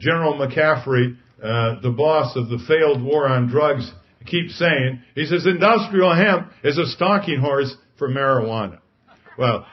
General McCaffrey, uh, the boss of the failed war on drugs, keeps saying. He says industrial hemp is a stalking horse for marijuana. Well,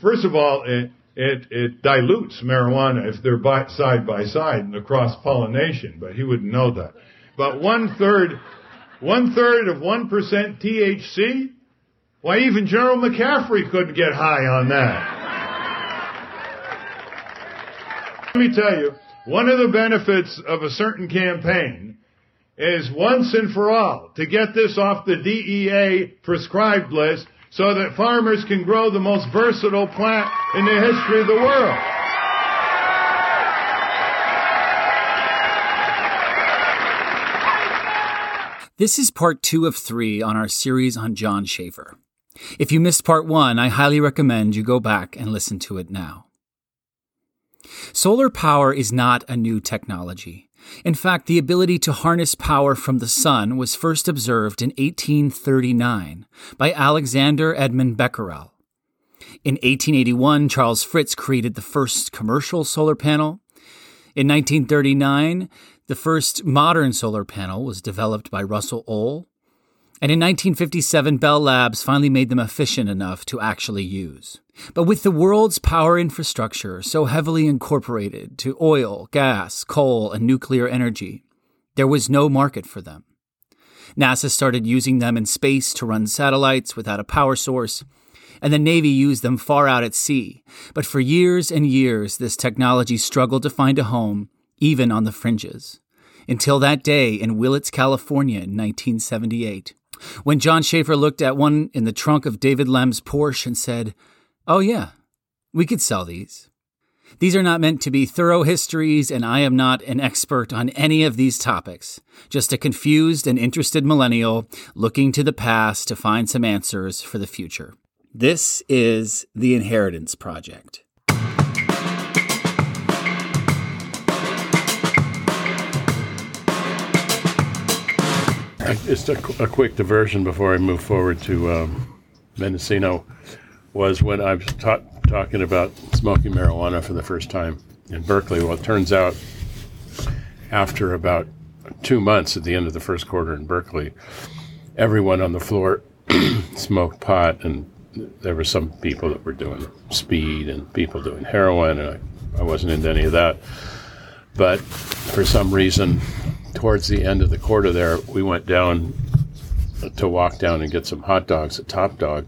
first of all, it, it, it dilutes marijuana if they're by, side by side in the cross pollination, but he wouldn't know that. But one third, one third of one percent THC. Why, even General McCaffrey couldn't get high on that. Let me tell you, one of the benefits of a certain campaign is once and for all to get this off the DEA prescribed list so that farmers can grow the most versatile plant in the history of the world. This is part two of three on our series on John Schaeffer. If you missed part one, I highly recommend you go back and listen to it now. Solar power is not a new technology. In fact, the ability to harness power from the sun was first observed in 1839 by Alexander Edmund Becquerel. In 1881, Charles Fritts created the first commercial solar panel. In 1939, the first modern solar panel was developed by Russell Ohl. And in 1957, Bell Labs finally made them efficient enough to actually use. But with the world's power infrastructure so heavily incorporated to oil, gas, coal, and nuclear energy, there was no market for them. NASA started using them in space to run satellites without a power source, and the Navy used them far out at sea. But for years and years, this technology struggled to find a home, even on the fringes. Until that day in Willits, California in 1978. When John Schaeffer looked at one in the trunk of David Lem's Porsche and said, Oh, yeah, we could sell these. These are not meant to be thorough histories, and I am not an expert on any of these topics. Just a confused and interested millennial looking to the past to find some answers for the future. This is The Inheritance Project. Just a, a, quick diversion before I move forward to um, Mendocino was when I was ta- talking about smoking marijuana for the first time in Berkeley. Well, it turns out after about two months at the end of the first quarter in Berkeley, everyone on the floor smoked pot, and there were some people that were doing speed and people doing heroin, and I, I wasn't into any of that. But for some reason, towards the end of the quarter there, we went down to walk down and get some hot dogs at Top Dog.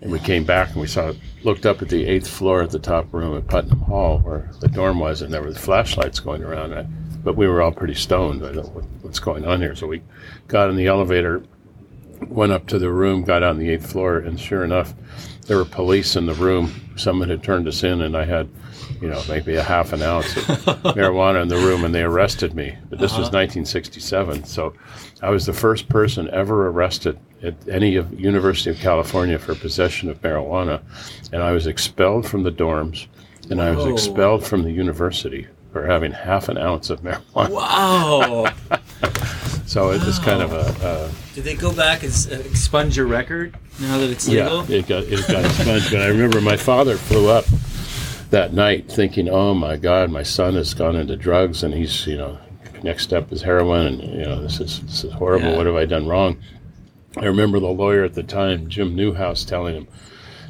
And we came back and we saw, looked up at the eighth floor at the top room at Putnam Hall where the dorm was, and there were the flashlights going around. but we were all pretty stoned. I don't know what, what's going on here. So we got in the elevator, went up to the room, got on the eighth floor, and sure enough, there were police in the room. Someone had turned us in, and I had you know, maybe a half an ounce of marijuana in the room, and they arrested me. But this uh-huh. was 1967, so I was the first person ever arrested at any of University of California for possession of marijuana, and I was expelled from the dorms, and Whoa. I was expelled from the university for having half an ounce of marijuana. Wow. so it was kind of a. a Did they go back and uh, expunge your record now that it's legal? Yeah, it got it got expunged. but I remember my father flew up that night thinking, oh my God, my son has gone into drugs and he's, you know, next step is heroin and, you know, this is, this is horrible. Yeah. What have I done wrong? I remember the lawyer at the time, Jim Newhouse, telling him,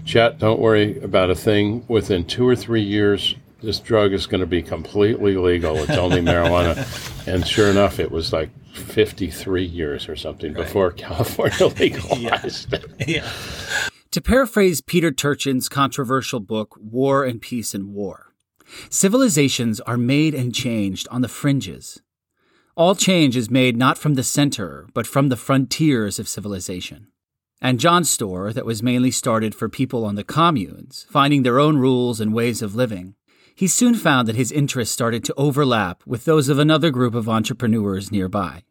Chet, don't worry about a thing. Within two or three years, this drug is going to be completely legal. It's only marijuana. And sure enough, it was like 53 years or something right. before California legalized yeah. it. Yeah. To paraphrase Peter Turchin's controversial book, War and Peace and War, civilizations are made and changed on the fringes. All change is made not from the center, but from the frontiers of civilization. And John's store, that was mainly started for people on the communes, finding their own rules and ways of living, he soon found that his interests started to overlap with those of another group of entrepreneurs nearby.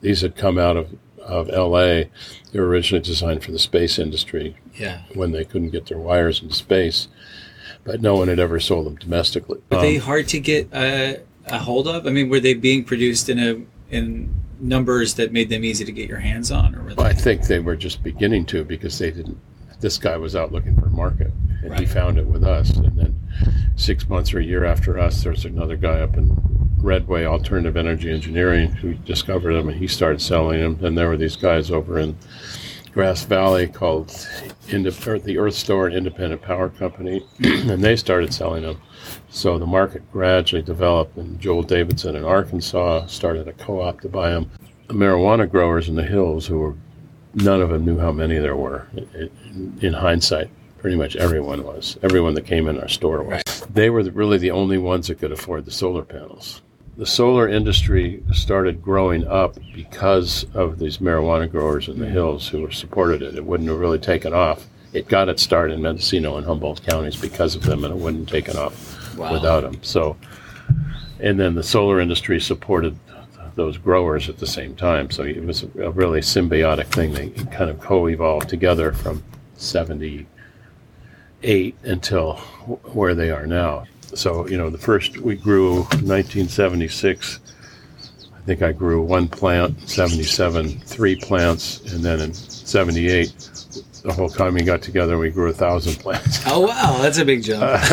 These had come out of of LA. They were originally designed for the space industry. Yeah. When they couldn't get their wires into space, but no one had ever sold them domestically. Were um, they hard to get uh, a hold of? I mean, were they being produced in a in numbers that made them easy to get your hands on, or well, I think they were just beginning to because they didn't. This guy was out looking for a market, and right. he found it with us. And then six months or a year after us, there's another guy up in Redway Alternative Energy Engineering who discovered them, and he started selling them. And there were these guys over in Grass Valley called the Earth Store and Independent Power Company, and they started selling them. So the market gradually developed, and Joel Davidson in Arkansas started a co-op to buy them. The marijuana growers in the hills, who were none of them knew how many there were. In hindsight, pretty much everyone was. Everyone that came in our store was. They were really the only ones that could afford the solar panels the solar industry started growing up because of these marijuana growers in the hills who supported it. It wouldn't have really taken off. It got its start in Mendocino and Humboldt counties because of them, and it wouldn't have taken off wow. without them. So, and then the solar industry supported those growers at the same time. So it was a really symbiotic thing. They kind of co-evolved together from 78 until where they are now. So, you know, the first we grew 1976. I think I grew one plant, 77, three plants, and then in 78, the whole company got together and we grew a thousand plants. Oh wow, that's a big jump. uh,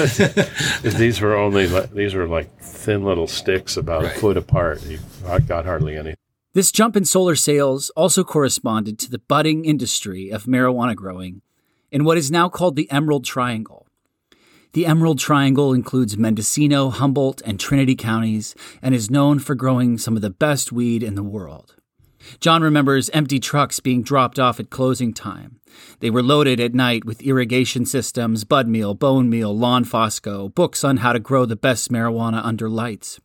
these were only these were like thin little sticks about right. a foot apart. You got hardly any. This jump in solar sales also corresponded to the budding industry of marijuana growing in what is now called the Emerald Triangle. The Emerald Triangle includes Mendocino, Humboldt, and Trinity counties and is known for growing some of the best weed in the world. John remembers empty trucks being dropped off at closing time. They were loaded at night with irrigation systems, bud meal, bone meal, lawn fosco, books on how to grow the best marijuana under lights,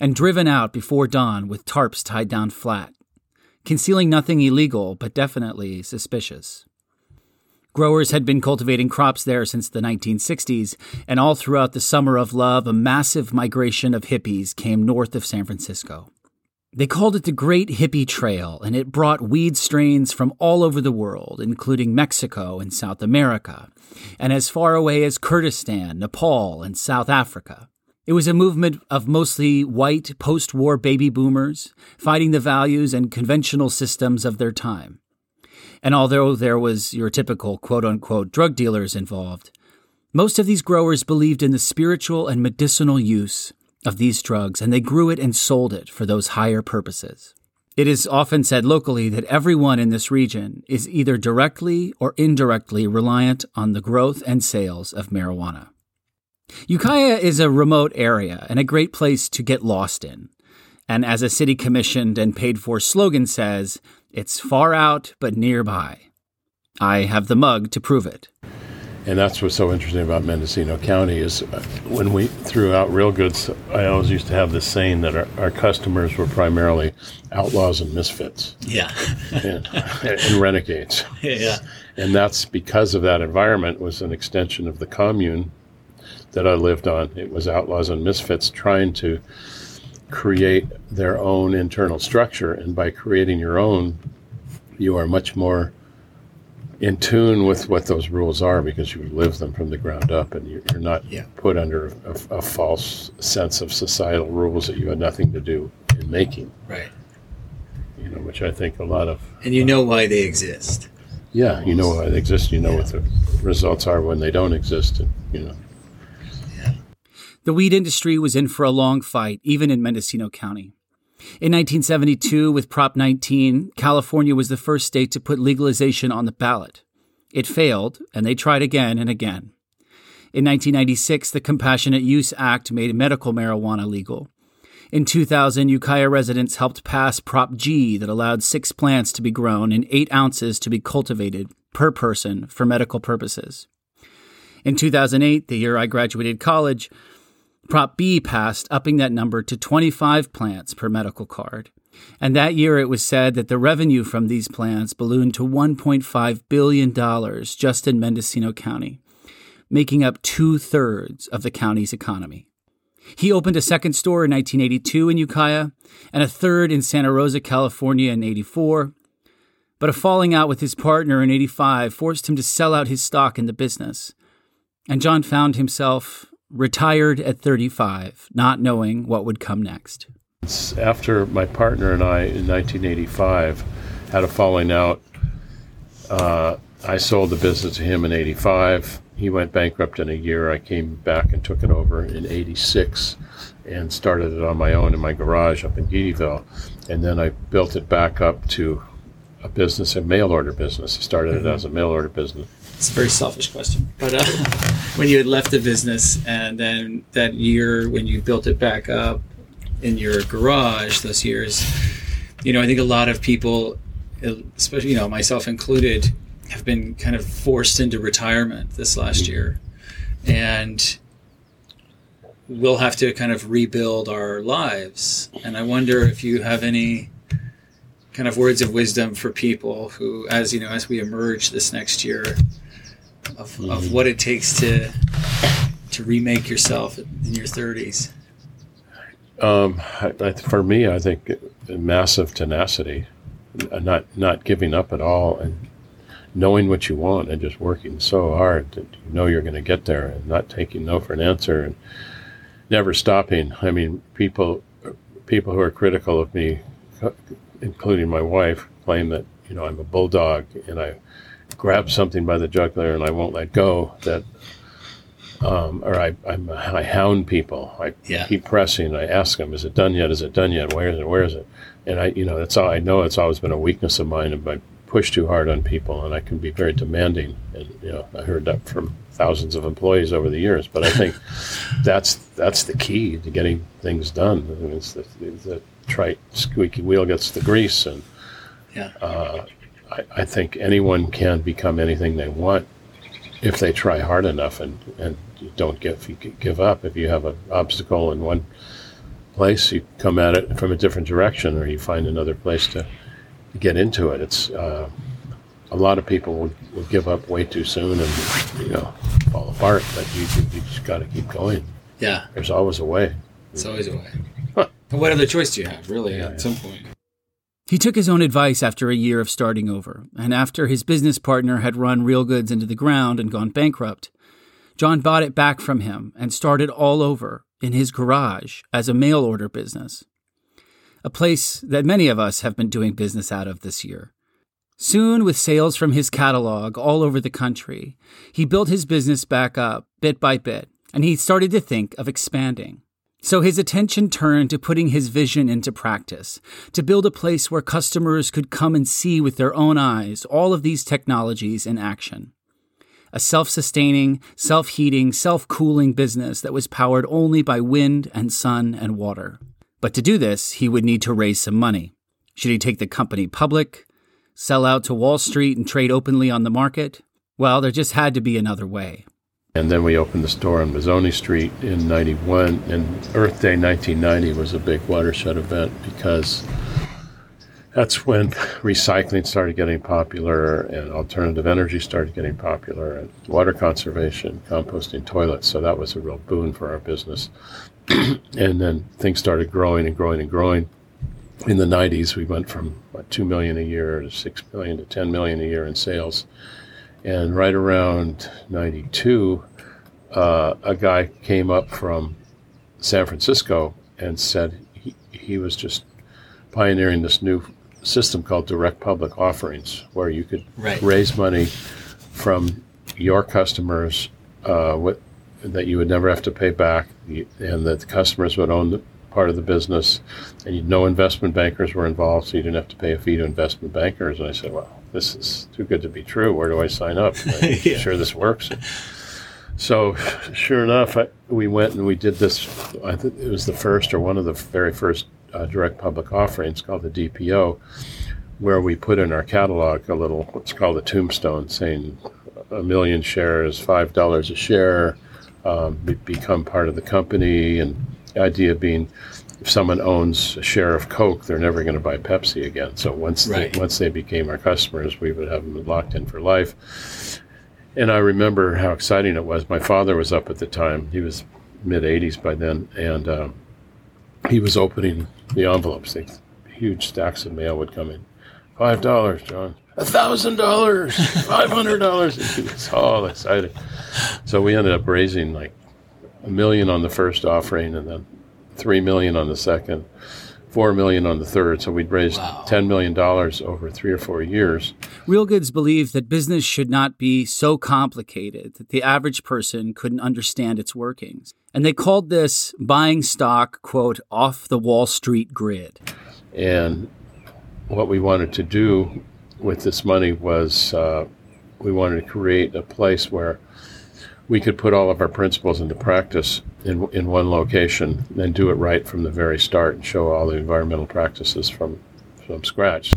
and driven out before dawn with tarps tied down flat, concealing nothing illegal but definitely suspicious. Growers had been cultivating crops there since the 1960s, and all throughout the summer of love, a massive migration of hippies came north of San Francisco. They called it the Great Hippie Trail, and it brought weed strains from all over the world, including Mexico and South America, and as far away as Kurdistan, Nepal, and South Africa. It was a movement of mostly white post war baby boomers fighting the values and conventional systems of their time. And although there was your typical quote unquote drug dealers involved, most of these growers believed in the spiritual and medicinal use of these drugs, and they grew it and sold it for those higher purposes. It is often said locally that everyone in this region is either directly or indirectly reliant on the growth and sales of marijuana. Ukiah is a remote area and a great place to get lost in. And as a city commissioned and paid for slogan says, it's far out, but nearby. I have the mug to prove it. And that's what's so interesting about Mendocino County is uh, when we threw out real goods, I always used to have this saying that our, our customers were primarily outlaws and misfits. Yeah. and, and, renegades. Yeah. And that's because of that environment was an extension of the commune that I lived on. It was outlaws and misfits trying to create their own internal structure. And by creating your own, you are much more in tune with what those rules are because you live them from the ground up and you're, not yeah. put under a, a, false sense of societal rules that you had nothing to do in making. Right. You know, which I think a lot of. And you know why they exist. Yeah, you know why they exist. You know yeah. what the results are when they don't exist. And, you know. The weed industry was in for a long fight, even in Mendocino County. In 1972, with Prop 19, California was the first state to put legalization on the ballot. It failed, and they tried again and again. In 1996, the Compassionate Use Act made medical marijuana legal. In 2000, Ukiah residents helped pass Prop G that allowed six plants to be grown and eight ounces to be cultivated per person for medical purposes. In 2008, the year I graduated college, Prop B passed, upping that number to 25 plants per medical card. And that year it was said that the revenue from these plants ballooned to $1.5 billion just in Mendocino County, making up two thirds of the county's economy. He opened a second store in 1982 in Ukiah and a third in Santa Rosa, California in 84. But a falling out with his partner in 85 forced him to sell out his stock in the business. And John found himself retired at 35, not knowing what would come next. After my partner and I in 1985 had a falling out, uh, I sold the business to him in 85. He went bankrupt in a year. I came back and took it over in 86. and started it on my own in my garage up in Geedieville. And then I built it back up to a business, a mail order business. I started mm-hmm. it as a mail order business. It's a very selfish question, but uh, when you had left the business and then that year when you built it back up in your garage, those years, you know, I think a lot of people, especially you know myself included, have been kind of forced into retirement this last year, and we'll have to kind of rebuild our lives. And I wonder if you have any kind of words of wisdom for people who, as you know, as we emerge this next year, of, mm-hmm. of what it takes to to remake yourself in your thirties. Um, I, for me, I think massive tenacity, not not giving up at all, and knowing what you want and just working so hard that you know you're going to get there, and not taking no for an answer, and never stopping. I mean, people people who are critical of me, including my wife, claim that you know I'm a bulldog and I grab something by the jugular and I won't let go. That um, or I, I'm, I hound people. I yeah. keep pressing. I ask them, "Is it done yet? Is it done yet? Where is it? Where is it?" And I, you know, that's all I know. It's always been a weakness of mine. If I push too hard on people, and I can be very demanding. And you know, I heard that from thousands of employees over the years. But I think that's that's the key to getting things done. I mean, it's the, the trite squeaky wheel gets the grease, and yeah. Uh, I, I think anyone can become anything they want if they try hard enough and, and don't give give up. If you have an obstacle in one place, you come at it from a different direction, or you find another place to get into it. It's uh, a lot of people would, would give up way too soon and you know fall apart. But you, you just got to keep going. Yeah, there's always a way. There's always a way. Huh. what other choice do you have, really? Yeah, at yeah. some point. He took his own advice after a year of starting over, and after his business partner had run Real Goods into the ground and gone bankrupt, John bought it back from him and started all over in his garage as a mail order business. A place that many of us have been doing business out of this year. Soon, with sales from his catalog all over the country, he built his business back up bit by bit, and he started to think of expanding. So his attention turned to putting his vision into practice, to build a place where customers could come and see with their own eyes all of these technologies in action. A self sustaining, self heating, self cooling business that was powered only by wind and sun and water. But to do this, he would need to raise some money. Should he take the company public? Sell out to Wall Street and trade openly on the market? Well, there just had to be another way. And then we opened the store on Mazzoni Street in 91. And Earth Day 1990 was a big watershed event because that's when recycling started getting popular and alternative energy started getting popular and water conservation, composting toilets. So that was a real boon for our business. and then things started growing and growing and growing. In the 90s, we went from what, 2 million a year to 6 million to 10 million a year in sales. And right around 92, uh, a guy came up from San Francisco and said he, he was just pioneering this new system called direct public offerings, where you could right. raise money from your customers uh, with, that you would never have to pay back, and that the customers would own the, part of the business, and no investment bankers were involved, so you didn't have to pay a fee to investment bankers. And I said, well, this is too good to be true. Where do I sign up? I'm yeah. sure this works. So, sure enough, I, we went and we did this. I think it was the first or one of the very first uh, direct public offerings called the DPO, where we put in our catalog a little what's called a tombstone saying a million shares, five dollars a share, um, be, become part of the company, and the idea being if someone owns a share of Coke, they're never going to buy Pepsi again. So once right. they, once they became our customers, we would have them locked in for life. And I remember how exciting it was. My father was up at the time; he was mid 80s by then, and uh, he was opening the envelopes. They, huge stacks of mail would come in. Five dollars, John. A thousand dollars. Five hundred dollars. He was all excited. So we ended up raising like a million on the first offering, and then three million on the second, four million on the third. So we'd raised Wow. ten million dollars over three or four years. Real Goods believed that business should not be so complicated that the average person couldn't understand its workings. And they called this buying stock, quote, off the Wall Street grid. And what we wanted to do with this money was uh, we wanted to create a place where we could put all of our principles into practice in, in one location and do it right from the very start and show all the environmental practices from, from scratch.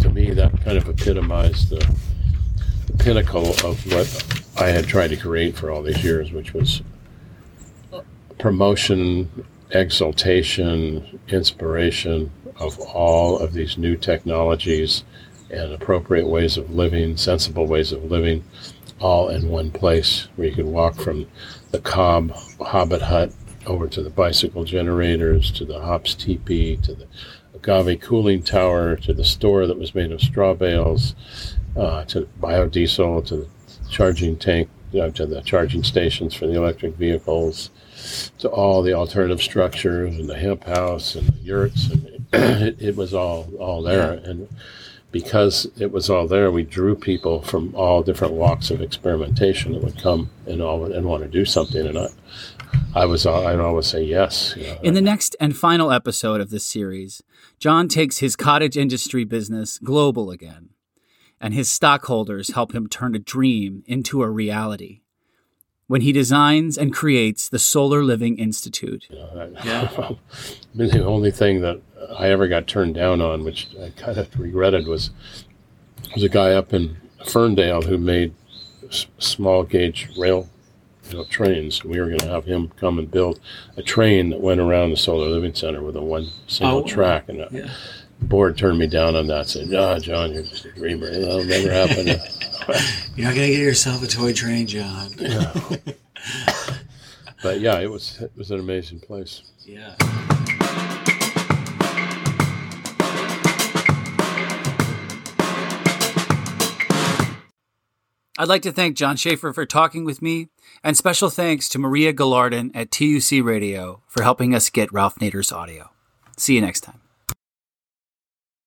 To me, that kind of epitomized the, the pinnacle of what I had tried to create for all these years, which was promotion, exaltation, inspiration of all of these new technologies and appropriate ways of living, sensible ways of living, all in one place where you could walk from the cob Hobbit hut over to the bicycle generators, to the Hops teepee, to the agave cooling tower, to the store that was made of straw bales, uh, to biodiesel, to the charging tank, uh, to the charging stations for the electric vehicles, to all the alternative structures and the hemp house and the yurts, and it, it was all all there. And because it was all there, we drew people from all different walks of experimentation that would come and all and want to do something. And I, I was I'd always say yes. you know. In the next and final episode of this series, John takes his cottage industry business global again, and his stockholders help him turn a dream into a reality when he designs and creates the Solar Living Institute. Yeah. the only thing that I ever got turned down on, which I kind of regretted, was was a guy up in Ferndale who made s- small gauge rail you know, trains. We were going to have him come and build a train that went around the Solar Living Center with a one single Oh, track. And the board turned me down on that. Said, "Ah, John, you're just a dreamer. That'll never happen." You're not gonna get yourself a toy train, John. but yeah, it was it was an amazing place. Yeah. I'd like to thank John Schaeffer for talking with me, and special thanks to Maria Gilardin at TUC Radio for helping us get Ralph Nader's audio. See you next time.